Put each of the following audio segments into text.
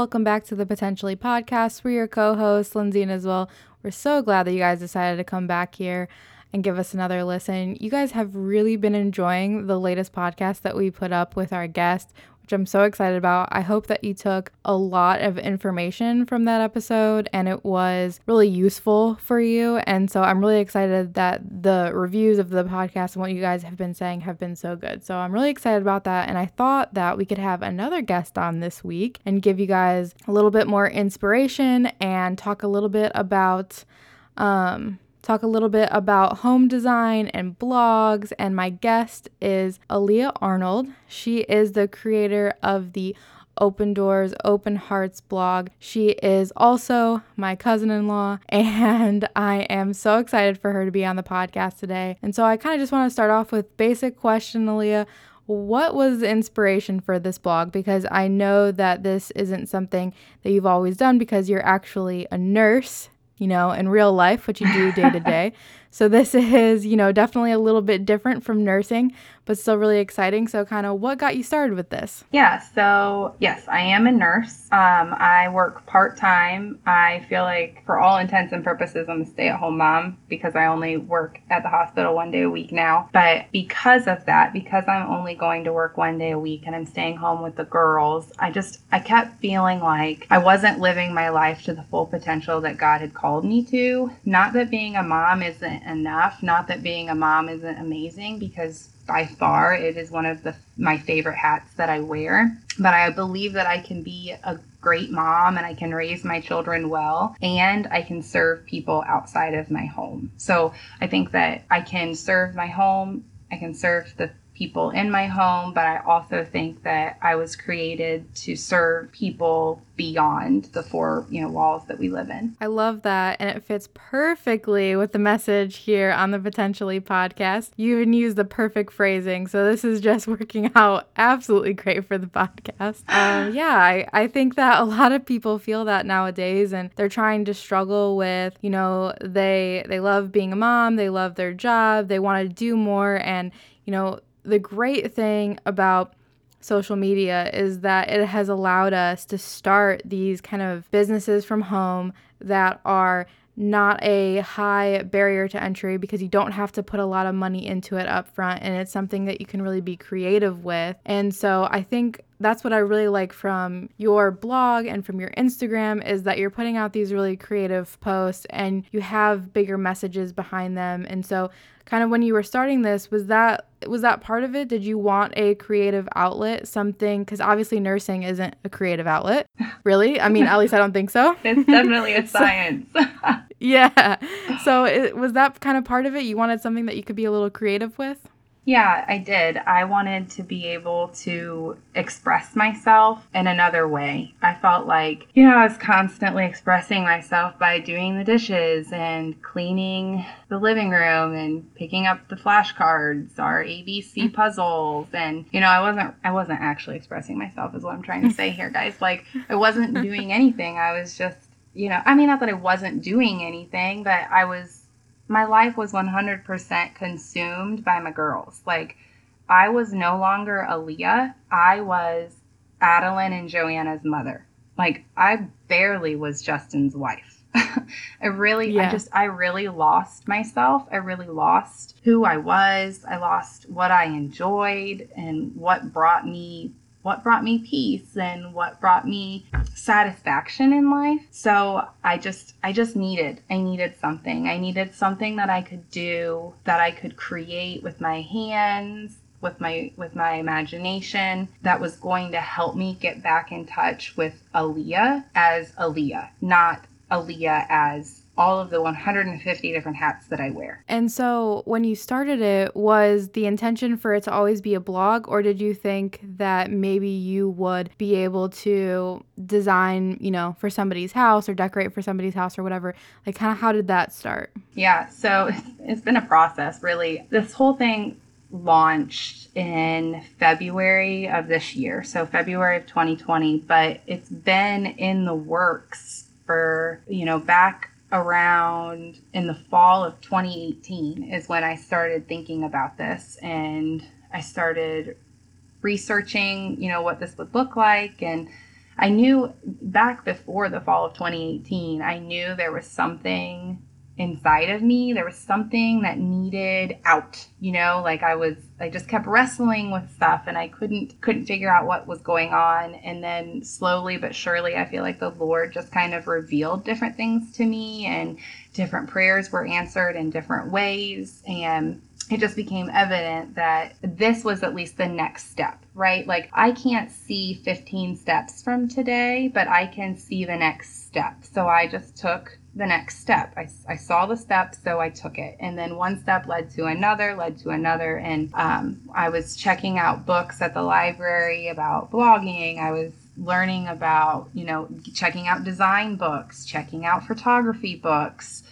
welcome back to the Potentially Podcast. We're your co hosts, Lindsay and Isabel. We're so glad that you guys decided to come back here and give us another listen. You guys have really been enjoying the latest podcast that we put up with our guest which I'm so excited about. I hope that you took a lot of information from that episode and it was really useful for you. And so I'm really excited that the reviews of the podcast and what you guys have been saying have been so good. So I'm really excited about that. And I thought that we could have another guest on this week and give you guys a little bit more inspiration and talk a little bit about um talk a little bit about home design and blogs. And my guest is Aaliyah Arnold. She is the creator of the Open Doors, Open Hearts blog. She is also my cousin in law, and I am so excited for her to be on the podcast today. And so I kind of just want to start off with basic question, Aaliyah. What was the inspiration for this blog? Because I know that this isn't something that you've always done because you're actually a nurse you know, in real life, what you do day to day. So this is, you know, definitely a little bit different from nursing, but still really exciting. So kind of what got you started with this? Yeah, so yes, I am a nurse. Um, I work part-time. I feel like for all intents and purposes, I'm a stay-at-home mom because I only work at the hospital one day a week now. But because of that, because I'm only going to work one day a week and I'm staying home with the girls, I just, I kept feeling like I wasn't living my life to the full potential that God had called me to. Not that being a mom isn't enough. Not that being a mom isn't amazing because by far it is one of the my favorite hats that I wear. But I believe that I can be a great mom and I can raise my children well and I can serve people outside of my home. So I think that I can serve my home, I can serve the people in my home, but I also think that I was created to serve people beyond the four, you know, walls that we live in. I love that and it fits perfectly with the message here on the Potentially podcast. You even use the perfect phrasing, so this is just working out absolutely great for the podcast. Um, yeah, I, I think that a lot of people feel that nowadays and they're trying to struggle with, you know, they they love being a mom, they love their job, they want to do more and, you know, the great thing about social media is that it has allowed us to start these kind of businesses from home that are not a high barrier to entry because you don't have to put a lot of money into it up front and it's something that you can really be creative with. And so I think that's what I really like from your blog and from your Instagram is that you're putting out these really creative posts and you have bigger messages behind them. And so kind of when you were starting this was that was that part of it? Did you want a creative outlet something because obviously nursing isn't a creative outlet. Really? I mean at least i don't think so. It's definitely a science. Yeah. So it, was that kind of part of it? You wanted something that you could be a little creative with yeah, I did. I wanted to be able to express myself in another way. I felt like, you know, I was constantly expressing myself by doing the dishes and cleaning the living room and picking up the flashcards or ABC mm. puzzles and you know, I wasn't I wasn't actually expressing myself is what I'm trying to say here, guys. Like I wasn't doing anything. I was just, you know, I mean not that I wasn't doing anything, but I was my life was 100% consumed by my girls. Like, I was no longer Aaliyah. I was Adeline and Joanna's mother. Like, I barely was Justin's wife. I really, yeah. I just, I really lost myself. I really lost who I was. I lost what I enjoyed and what brought me what brought me peace and what brought me satisfaction in life. So I just I just needed I needed something. I needed something that I could do, that I could create with my hands, with my with my imagination that was going to help me get back in touch with Aaliyah as Aaliyah, not Aaliyah as all of the 150 different hats that I wear. And so, when you started it, was the intention for it to always be a blog, or did you think that maybe you would be able to design, you know, for somebody's house or decorate for somebody's house or whatever? Like, kind of how did that start? Yeah, so it's been a process, really. This whole thing launched in February of this year, so February of 2020, but it's been in the works for, you know, back around in the fall of 2018 is when I started thinking about this and I started researching, you know, what this would look like and I knew back before the fall of 2018, I knew there was something inside of me. There was something that needed out, you know, like I was I just kept wrestling with stuff and I couldn't couldn't figure out what was going on and then slowly but surely I feel like the Lord just kind of revealed different things to me and different prayers were answered in different ways and it just became evident that this was at least the next step, right? Like I can't see 15 steps from today, but I can see the next step. So I just took the next step. I, I saw the step, so I took it. And then one step led to another, led to another. And um, I was checking out books at the library about blogging. I was learning about, you know, checking out design books, checking out photography books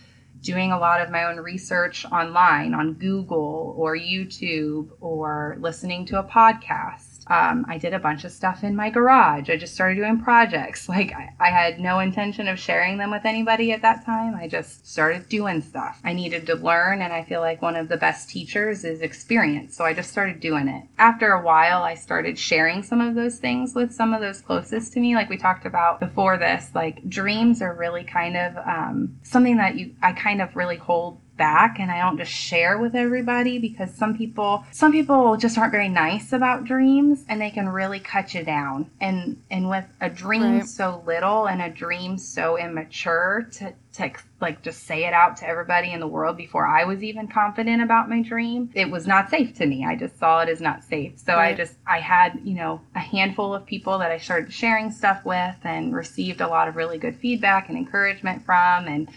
doing a lot of my own research online on Google or YouTube or listening to a podcast. Um, I did a bunch of stuff in my garage. I just started doing projects. Like, I, I, had no intention of sharing them with anybody at that time. I just started doing stuff. I needed to learn, and I feel like one of the best teachers is experience. So I just started doing it. After a while, I started sharing some of those things with some of those closest to me. Like we talked about before this, like dreams are really kind of um, something that you, I kind of really hold back and I don't just share with everybody because some people some people just aren't very nice about dreams and they can really cut you down. And and with a dream right. so little and a dream so immature to to like just say it out to everybody in the world before I was even confident about my dream, it was not safe to me. I just saw it as not safe. So right. I just I had, you know, a handful of people that I started sharing stuff with and received a lot of really good feedback and encouragement from and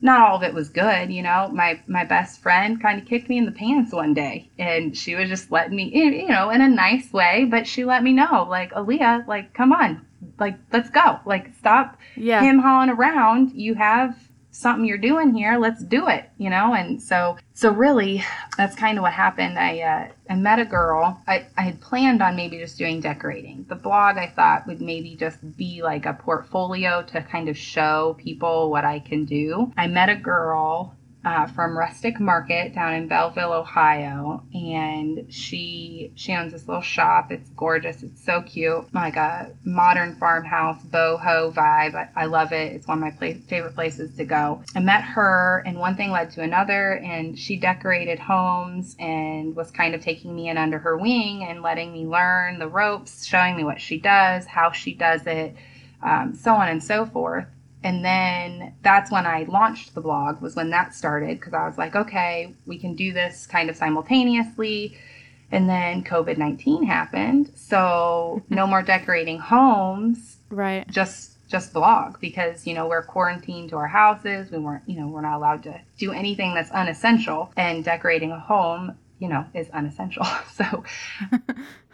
not all of it was good, you know. My my best friend kind of kicked me in the pants one day, and she was just letting me, you know, in a nice way, but she let me know, like, Aaliyah, like, come on, like, let's go, like, stop yeah. him hauling around. You have something you're doing here let's do it you know? And so so really that's kind of what happened. I uh, i met a girl. I, I had planned on maybe just doing decorating. The blog i thought would maybe just be like a portfolio to kind of show people what i can do. I met a girl uh, from Rustic Market down in Bellville, Ohio, and she she owns this little shop. It's gorgeous. It's so cute, like a modern farmhouse boho vibe. I, I love it. It's one of my favorite places to go. I met her, and one thing led to another, and she decorated homes and was kind of taking me in under her wing and letting me learn the ropes, showing me what she does, how she does it, um, so on and so forth and then that's when I launched the blog was when that started because I was like, okay, we can do this kind of simultaneously. And then COVID 19 happened. So mm-hmm. no more decorating homes. Right. Just just blog because you know we're quarantined to our houses we weren't you know we're not allowed to do anything that's unessential and decorating a home you know is unessential so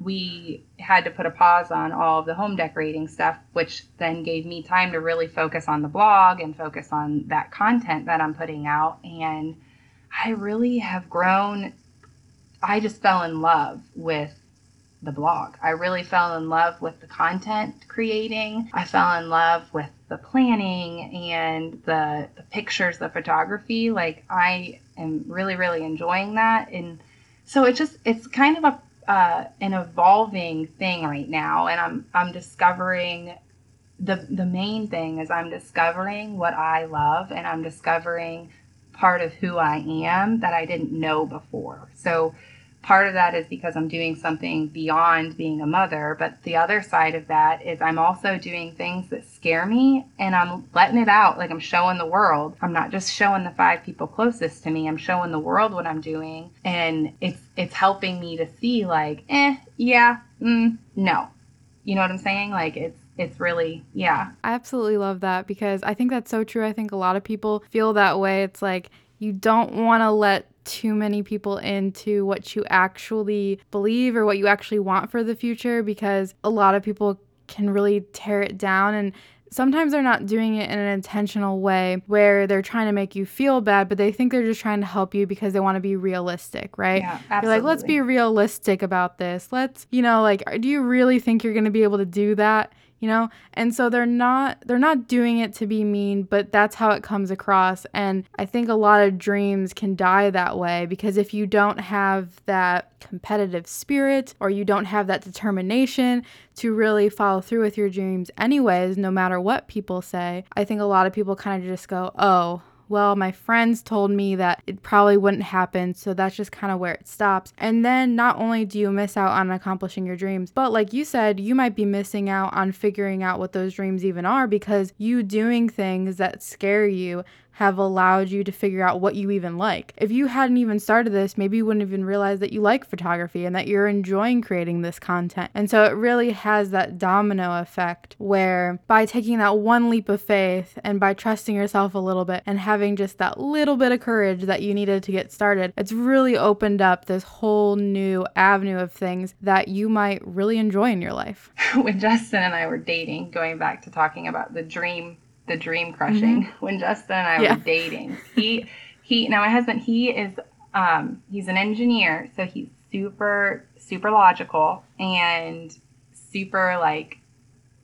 we had to put a pause on all of the home decorating stuff, which then gave me time to really focus on the blog and focus on that content that I'm putting out. And I really have grown. I just fell in love with the blog. I really fell in love with the content creating. I fell in love with the planning and the, the pictures, the photography. Like, I am really, really enjoying that. And so it just, it's kind of a uh, an evolving thing right now, and I'm I'm discovering the the main thing is I'm discovering what I love, and I'm discovering part of who I am that I didn't know before. So part of that is because I'm doing something beyond being a mother, but the other side of that is I'm also doing things that scare me and I'm letting it out. Like I'm showing the world. I'm not just showing the five people closest to me. I'm showing the world what I'm doing and it's it's helping me to see like, eh, yeah, mm, no. You know what I'm saying? Like it's it's really yeah i absolutely love that because i think that's so true i think a lot of people feel that way it's like you don't want to let too many people into what you actually believe or what you actually want for the future because a lot of people can really tear it down and sometimes they're not doing it in an intentional way where they're trying to make you feel bad, but they think they're just trying to help you because they want to be realistic, right? Yeah, absolutely. You're like, let's be realistic about this. Let's, you know, like, do you really think you're going to be able to do that? You know? And so they're not they're not doing it to be mean, but that's how it comes across. And I think a lot of dreams can die that way because if you don't have that competitive spirit or you don't have that determination to really follow through with your dreams anyways, no matter what people say, I think a lot of people kind of just go, "Oh, well, my friends told me that it probably wouldn't happen, so that's just kind of where it stops. And then not only do you miss out on accomplishing your dreams, but like you said, you might be missing out on figuring out what those dreams even are because you doing things that scare you have allowed you to figure out what you even like. If you hadn't even started this, maybe you wouldn't even realize that you like photography and that you're enjoying creating this content. And so it really has that domino effect where by taking that one leap of faith and by trusting yourself a little bit and having just that little bit of courage that you needed to get started, it's really opened up this whole new avenue of things that you might really enjoy in your life. when Justin and I were dating, going back to talking about the dream the dream crushing mm-hmm. when Justin and I yeah. were dating. He he now my husband he is um he's an engineer, so he's super super logical and super like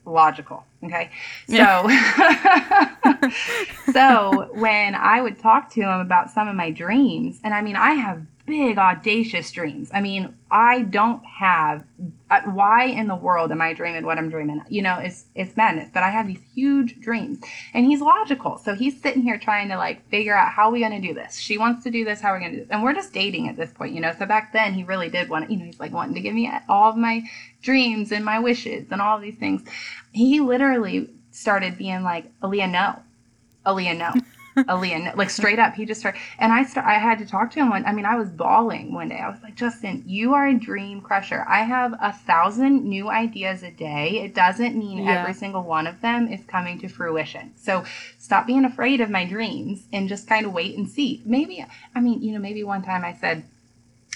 logical. Okay. So yeah. so when I would talk to him about some of my dreams, and I mean I have big audacious dreams. I mean, I don't have uh, why in the world am I dreaming what I'm dreaming? You know, it's it's madness. But I have these huge dreams, and he's logical. So he's sitting here trying to like figure out how we going to do this. She wants to do this. How are we going to do this? And we're just dating at this point, you know. So back then he really did want you know, he's like wanting to give me all of my dreams and my wishes and all these things. He literally started being like, Aaliyah, no, Aaliyah, no. Aaliyah, like straight up, he just started. And I start, I had to talk to him one. I mean, I was bawling one day. I was like, Justin, you are a dream crusher. I have a thousand new ideas a day. It doesn't mean yeah. every single one of them is coming to fruition. So stop being afraid of my dreams and just kind of wait and see. Maybe, I mean, you know, maybe one time I said,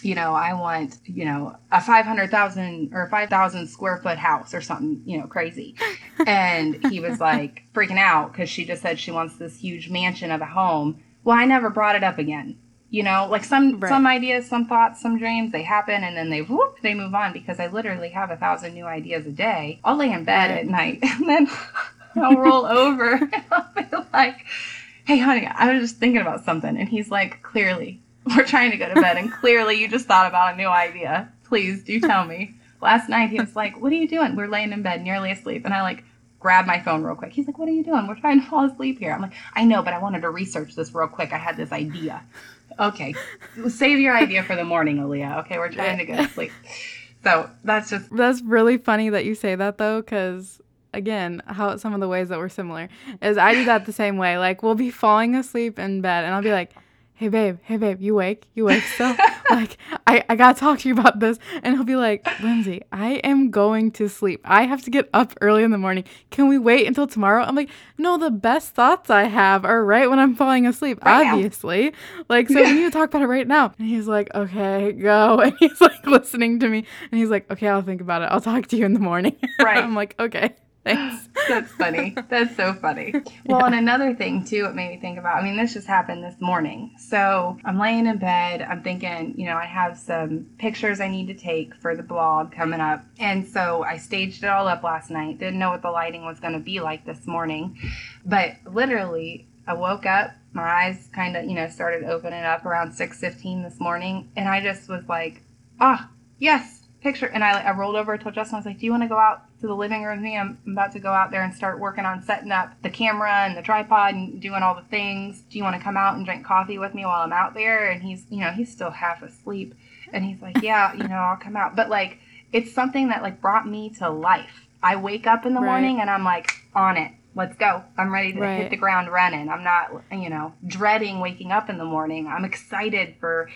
you know, I want, you know, a 500,000 or 5,000 square foot house or something, you know, crazy. And he was like freaking out because she just said she wants this huge mansion of a home. Well, I never brought it up again. You know, like some right. some ideas, some thoughts, some dreams, they happen and then they whoop, they move on because I literally have a thousand new ideas a day. I'll lay in bed right. at night and then I'll roll over and I'll be like, "Hey, honey, I was just thinking about something," and he's like, "Clearly, we're trying to go to bed, and clearly you just thought about a new idea. Please do tell me. Last night he was like, What are you doing? We're laying in bed, nearly asleep. And I like grab my phone real quick. He's like, What are you doing? We're trying to fall asleep here. I'm like, I know, but I wanted to research this real quick. I had this idea. Okay. Save your idea for the morning, Aaliyah. Okay, we're trying to go to sleep. So that's just That's really funny that you say that though, because again, how some of the ways that we're similar is I do that the same way. Like we'll be falling asleep in bed and I'll be like, hey babe, hey babe, you wake, you wake still. like, I, I gotta talk to you about this. And he'll be like, Lindsay, I am going to sleep. I have to get up early in the morning. Can we wait until tomorrow? I'm like, no, the best thoughts I have are right when I'm falling asleep, right obviously. Now. Like, so we need to talk about it right now. And he's like, okay, go. And he's like listening to me. And he's like, okay, I'll think about it. I'll talk to you in the morning. Right. I'm like, okay. Thanks. That's funny. That's so funny. Well, yeah. and another thing too, it made me think about. I mean, this just happened this morning. So I'm laying in bed. I'm thinking, you know, I have some pictures I need to take for the blog coming up, and so I staged it all up last night. Didn't know what the lighting was going to be like this morning, but literally, I woke up. My eyes kind of, you know, started opening up around 6:15 this morning, and I just was like, ah, yes, picture and I, I rolled over to Justin. I was like, "Do you want to go out to the living room with me? I'm about to go out there and start working on setting up the camera and the tripod and doing all the things. Do you want to come out and drink coffee with me while I'm out there?" And he's, you know, he's still half asleep, and he's like, "Yeah, you know, I'll come out." But like, it's something that like brought me to life. I wake up in the right. morning and I'm like, on it. Let's go. I'm ready to right. hit the ground running. I'm not, you know, dreading waking up in the morning. I'm excited for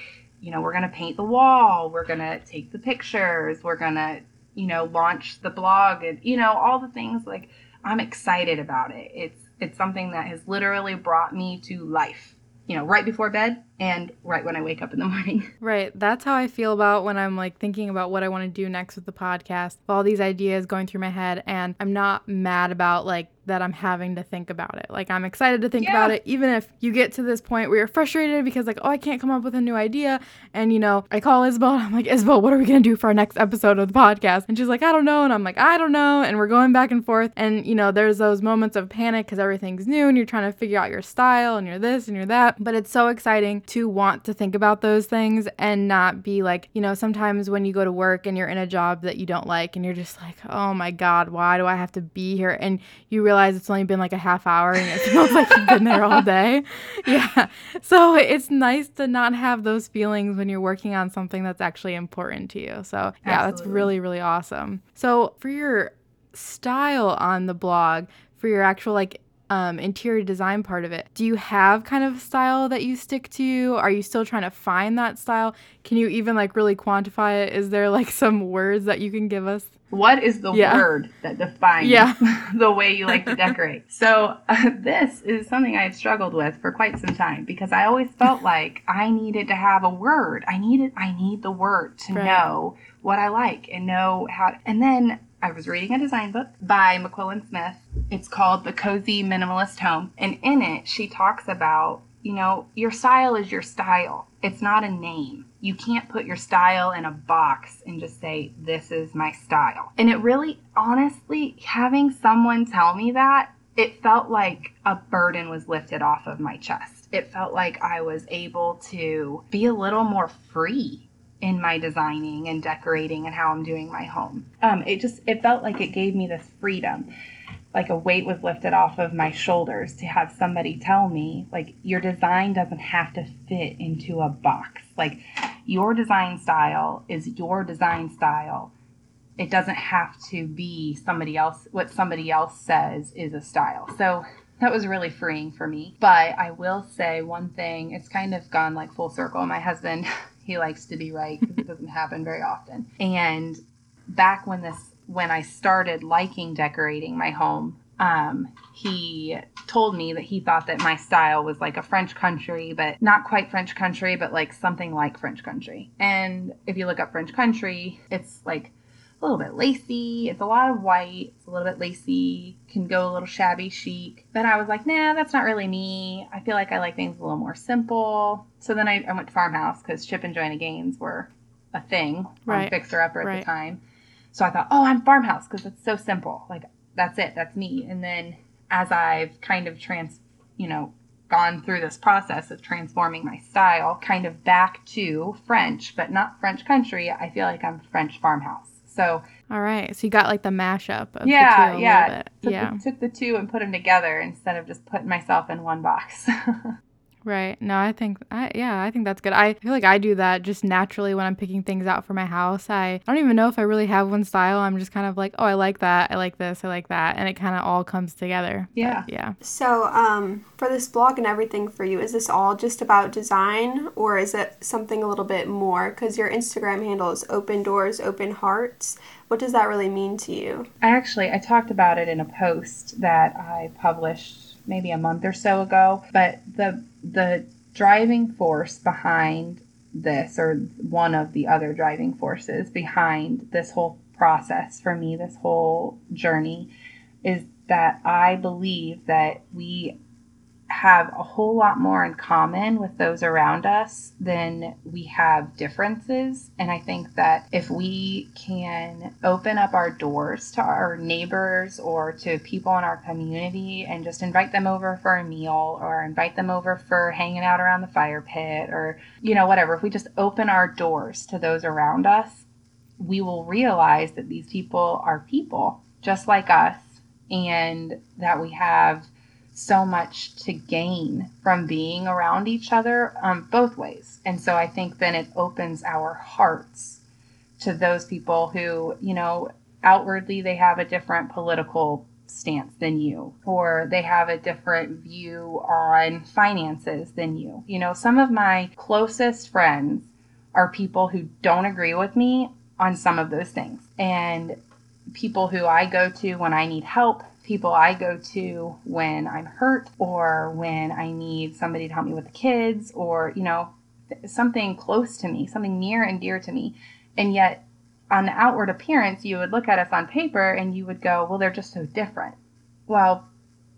you know, we're going to paint the wall, we're going to take the pictures, we're going to, you know, launch the blog and, you know, all the things like I'm excited about it. It's, it's something that has literally brought me to life. You know, right before bed, and right when I wake up in the morning. Right. That's how I feel about when I'm like thinking about what I want to do next with the podcast. All these ideas going through my head and I'm not mad about like that I'm having to think about it. Like I'm excited to think yeah. about it even if you get to this point where you're frustrated because like oh I can't come up with a new idea. And you know I call Isabel I'm like Isabel what are we going to do for our next episode of the podcast? And she's like I don't know. And I'm like I don't know. And we're going back and forth. And you know there's those moments of panic cuz everything's new and you're trying to figure out your style and you're this and you're that. But it's so exciting to want to think about those things and not be like you know sometimes when you go to work and you're in a job that you don't like and you're just like oh my god why do I have to be here? And you realize realize it's only been like a half hour and it feels like you've been there all day. Yeah. So it's nice to not have those feelings when you're working on something that's actually important to you. So, yeah, Absolutely. that's really, really awesome. So, for your style on the blog, for your actual like um, interior design part of it. Do you have kind of a style that you stick to? Are you still trying to find that style? Can you even like really quantify it? Is there like some words that you can give us? What is the yeah. word that defines yeah. the way you like to decorate? so, uh, this is something I've struggled with for quite some time because I always felt like I needed to have a word. I needed I need the word to right. know what I like and know how and then I was reading a design book by Myquillyn Smith. It's called The Cozy Minimalist Home. And in it, she talks about, you know, your style is your style. It's not a name. You can't put your style in a box and just say, this is my style. And it really, honestly, having someone tell me that, it felt like a burden was lifted off of my chest. It felt like I was able to be a little more free in my designing and decorating and how I'm doing my home. Um, it just it felt like it gave me this freedom, like a weight was lifted off of my shoulders to have somebody tell me like your design doesn't have to fit into a box. Like your design style is your design style. It doesn't have to be somebody else what somebody else says is a style. So that was really freeing for me. But I will say one thing, it's kind of gone like full circle. My husband he likes to be right because it doesn't happen very often. And back when this when I started liking decorating my home, um, he told me that he thought that my style was like a French country, but not quite French country, but like something like French country. And if you look up French country, it's like a little bit lacy. It's a lot of white. It's a little bit lacy. Can go a little shabby chic. But I was like, nah, that's not really me. I feel like I like things a little more simple. So then I, I went to Farmhouse because Chip and Joanna Gaines were a thing right. on Fixer Upper at right. the time. So I thought, oh, I'm Farmhouse because it's so simple. Like that's it. That's me. And then as I've kind of trans, you know, gone through this process of transforming my style kind of back to French, but not French country, I feel like I'm French farmhouse. So all right, so you got like the mashup of yeah, the two yeah. Took yeah, the, took the two and put them together instead of just putting myself in one box. Right. No, I think, I, yeah, I think that's good. I feel like I do that just naturally when I'm picking things out for my house. I, I don't even know if I really have one style. I'm just kind of like, oh, I like that. I like this. I like that. And it kind of all comes together. Yeah. But, yeah. So, um, for this blog and everything for you, is this all just about design or is it something a little bit more? Because your Instagram handle is open doors, open hearts. What does that really mean to you? I actually, I talked about it in a post that I published maybe a month or so ago. But the the driving force behind this, or one of the other driving forces behind this whole process for me, this whole journey, is that I believe that we have a whole lot more in common with those around us than we have differences. And I think that if we can open up our doors to our neighbors or to people in our community and just invite them over for a meal or invite them over for hanging out around the fire pit or, you know, whatever, if we just open our doors to those around us, we will realize that these people are people just like us and that we have so much to gain from being around each other um, both ways. And so I think then it opens our hearts to those people who, you know, outwardly they have a different political stance than you, or they have a different view on finances than you. You know, some of my closest friends are people who don't agree with me on some of those things. And people who I go to when I need help people I go to when I'm hurt or when I need somebody to help me with the kids or, you know, something close to me, something near and dear to me. And yet, on the outward appearance, you would look at us on paper and you would go, well, they're just so different. Well,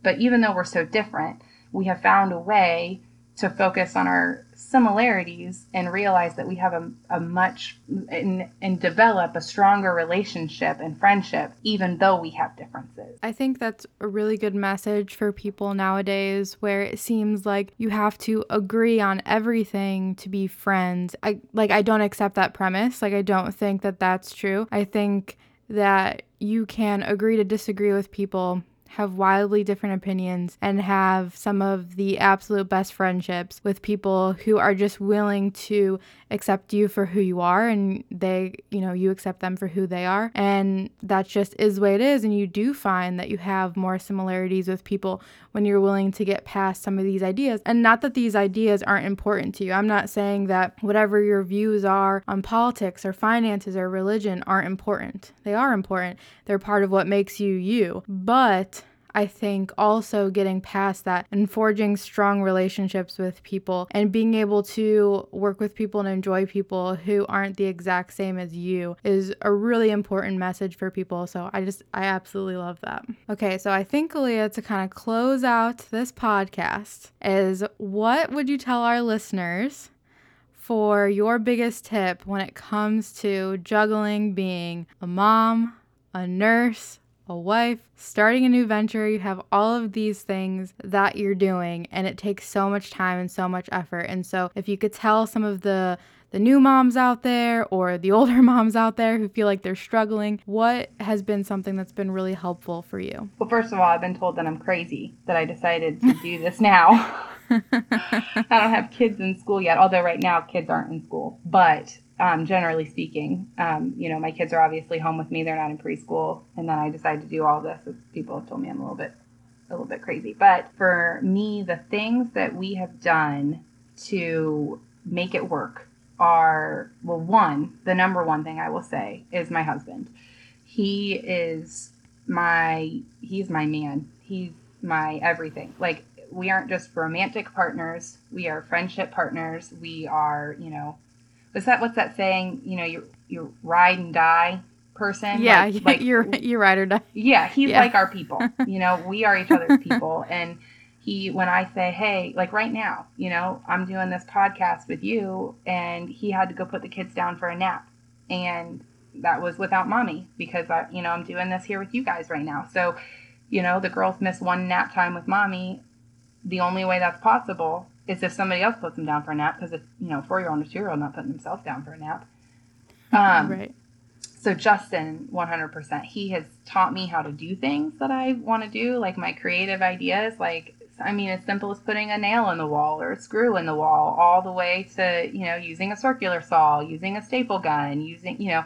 but even though we're so different, we have found a way to focus on our similarities and realize that we have a, a much and, and develop a stronger relationship and friendship even though we have differences. I think that's a really good message for people nowadays where it seems like you have to agree on everything to be friends. I like i don't accept that premise. Like i don't think that that's true. I think that you can agree to disagree with people have wildly different opinions and have some of the absolute best friendships with people who are just willing to accept you for who you are and they, you know, you accept them for who they are. And that just is the way it is. And you do find that you have more similarities with people when you're willing to get past some of these ideas. And not that these ideas aren't important to you. I'm not saying that whatever your views are on politics or finances or religion aren't important. They are important. They're part of what makes you you. But I think also getting past that and forging strong relationships with people and being able to work with people and enjoy people who aren't the exact same as you is a really important message for people. So I just, I absolutely love that. Okay, so I think, Leah, to kind of close out this podcast, is what would you tell our listeners? for your biggest tip when it comes to juggling being a mom, a nurse, a wife, starting a new venture, you have all of these things that you're doing and it takes so much time and so much effort. And so if you could tell some of the the new moms out there or the older moms out there who feel like they're struggling, what has been something that's been really helpful for you? Well, first of all, I've been told that I'm crazy that I decided to do this now. I don't have kids in school yet, although right now kids aren't in school. But um, generally speaking. Um, you know, my kids are obviously home with me; they're not in preschool, and then I decided to do all this. People have told me I'm a little bit, a little bit crazy. But for me, the things that we have done to make it work are well, one, the number one thing I will say is my husband. He is my he's my man. He's my everything. Like we aren't just romantic partners, we are friendship partners. We are, you know, is that what's that saying? You know, you you ride and die person. Yeah, like, like you're you ride or die. Yeah, he's yeah. like our people. You know, we are each other's people, and he when I say, hey, like right now, you know, I'm doing this podcast with you, and he had to go put the kids down for a nap, and that was without mommy because I, you know, I'm doing this here with you guys right now. So, you know, the girls miss one nap time with mommy. The only way that's possible is if somebody else puts them down for a nap because it's you know four year old or two year old not putting themselves down for a nap. Um, right. So Justin, one hundred percent, he has taught me how to do things that I want to do, like my creative ideas, like. I mean, as simple as putting a nail in the wall or a screw in the wall, all the way to you know using a circular saw, using a staple gun, using you know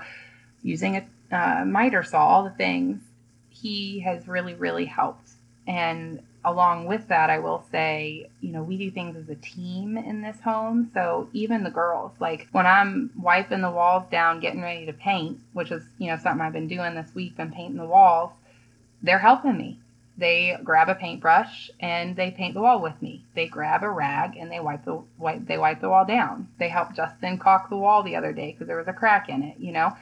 using a uh, miter saw, all the things. He has really, really helped, and along with that, I will say, you know, we do things as a team in this home. So even the girls, like when I'm wiping the walls down, getting ready to paint, which is, you know, something I've been doing this week, been painting the walls, they're helping me. They grab a paintbrush and they paint the wall with me. They grab a rag and they wipe the wipe they wipe the wall down. They helped Justin caulk the wall the other day because there was a crack in it, you know.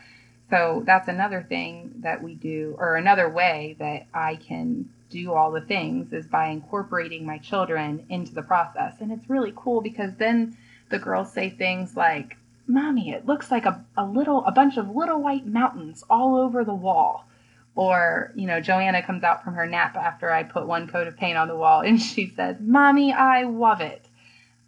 So that's another thing that we do, or another way that I can do all the things is by incorporating my children into the process. And it's really cool because then the girls say things like, Mommy, it looks like a, a little a bunch of little white mountains all over the wall. Or, you know, Joanna comes out from her nap after I put one coat of paint on the wall and she says, Mommy, I love it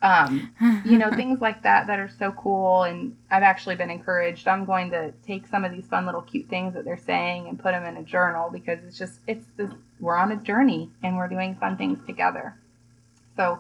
um, you know things like that that are so cool. And i've actually been encouraged. I'm going to take some of these fun little cute things that they're saying and put them in a journal because it's just it's this we're on a journey and we're doing fun things together. So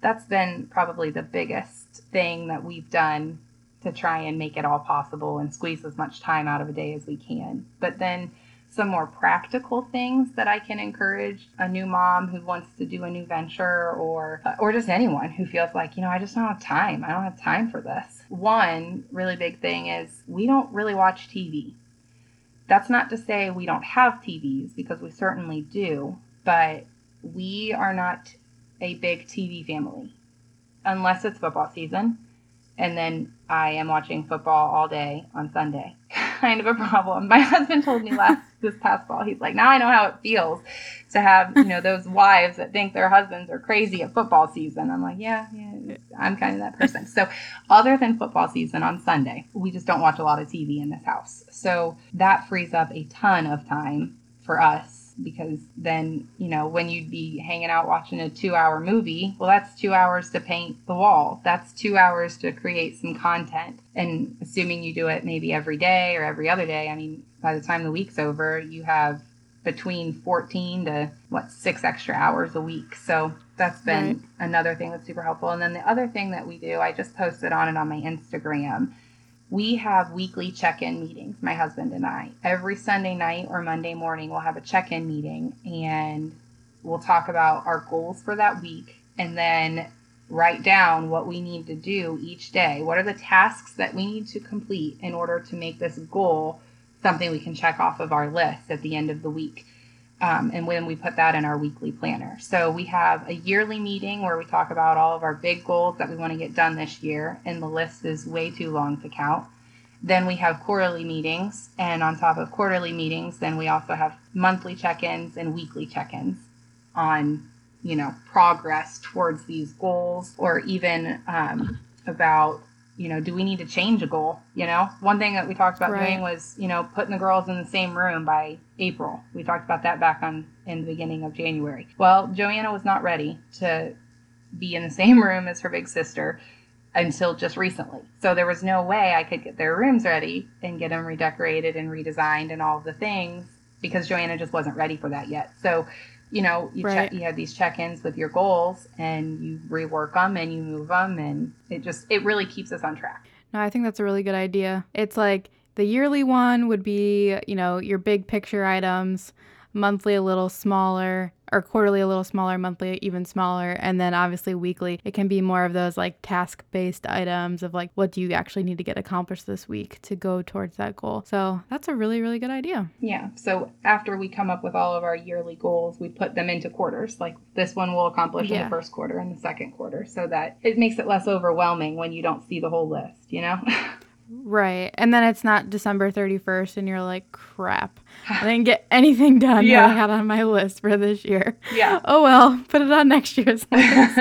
that's been probably the biggest thing that we've done to try and make it all possible and squeeze as much time out of a day as we can. But then some more practical things that I can encourage a new mom who wants to do a new venture or uh, or just anyone who feels like, you know, I just don't have time. I don't have time for this. One really big thing is we don't really watch TV. that's not to say we don't have TVs because we certainly do, but we are not a big TV family unless it's football season. And then I am watching football all day on Sunday. kind of a problem. My husband told me last this past fall, he's like, now I know how it feels to have, you know, those wives that think their husbands are crazy at football season. I'm like, yeah, yeah, I'm kind of that person. So other than football season on Sunday, we just don't watch a lot of TV in this house. So that frees up a ton of time for us because then, you know, when you'd be hanging out watching a two hour movie, well, that's two hours to paint the wall. That's two hours to create some content. And assuming you do it maybe every day or every other day, I mean, by the time the week's over, you have between 14 to what six extra hours a week. So that's been right. another thing that's super helpful. And then the other thing that we do, I just posted on it on my Instagram we have weekly check-in meetings my husband and i. Every sunday night or monday morning we'll have a check-in meeting and we'll talk about our goals for that week and then write down what we need to do each day. What are the tasks that we need to complete in order to make this goal something we can check off of our list at the end of the week um, and when we put that in our weekly planner. So we have a yearly meeting where we talk about all of our big goals that we want to get done this year, and the list is way too long to count. Then we have quarterly meetings, and on top of quarterly meetings, then we also have monthly check-ins and weekly check-ins on, you know, progress towards these goals, or even um, about you know, do we need to change a goal? You know, one thing that we talked about right. doing was, you know, putting the girls in the same room by April. We talked about that back on in the beginning of January. Well, Joanna was not ready to be in the same room as her big sister until just recently. So there was no way I could get their rooms ready and get them redecorated and redesigned and all of the things because Joanna just wasn't ready for that yet. So you know, you right. check, you have these check-ins with your goals, and you rework them and you move them, and it just it really keeps us on track. No, I think that's a really good idea. It's like the yearly one would be, you know, your big picture items, monthly a little smaller, or quarterly a little smaller, monthly even smaller, and then obviously weekly it can be more of those like task based items of like what do you actually need to get accomplished this week to go towards that goal. So that's a really really good idea. Yeah. So after we come up with all of our yearly goals, we put them into quarters. Like this one will accomplish yeah. in the first quarter and the second quarter, so that it makes it less overwhelming when you don't see the whole list. You know. Right. And then it's not December 31st and you're like, crap. I didn't get anything done yeah. that I had on my list for this year. Yeah. Oh well, put it on next year's list.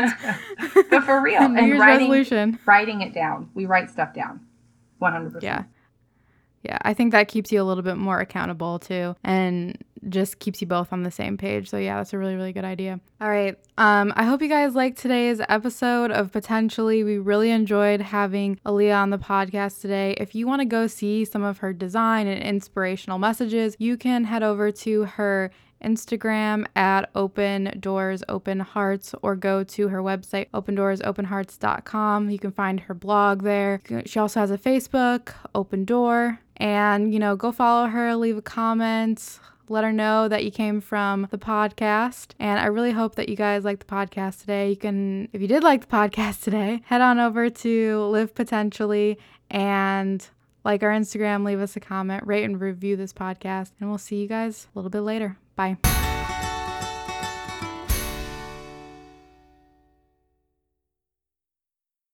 but for real. and writing, resolution. writing it down. We write stuff down. 100%. Yeah. Yeah, I think that keeps you a little bit more accountable too and just keeps you both on the same page. So yeah, that's a really really good idea. All right. Um I hope you guys liked today's episode of Potentially. We really enjoyed having Aaliyah on the podcast today. If you want to go see some of her design and inspirational messages, you can head over to her Instagram at Open Doors Open Hearts or go to her website opendoorsopenhearts.com. You can find her blog there. She also has a Facebook, Open Door, and you know, go follow her, leave a comment, let her know that you came from the podcast. And I really hope that you guys like the podcast today. You can, if you did like the podcast today, head on over to Live Potentially and like our Instagram, leave us a comment, rate and review this podcast. And we'll see you guys a little bit later. Bye.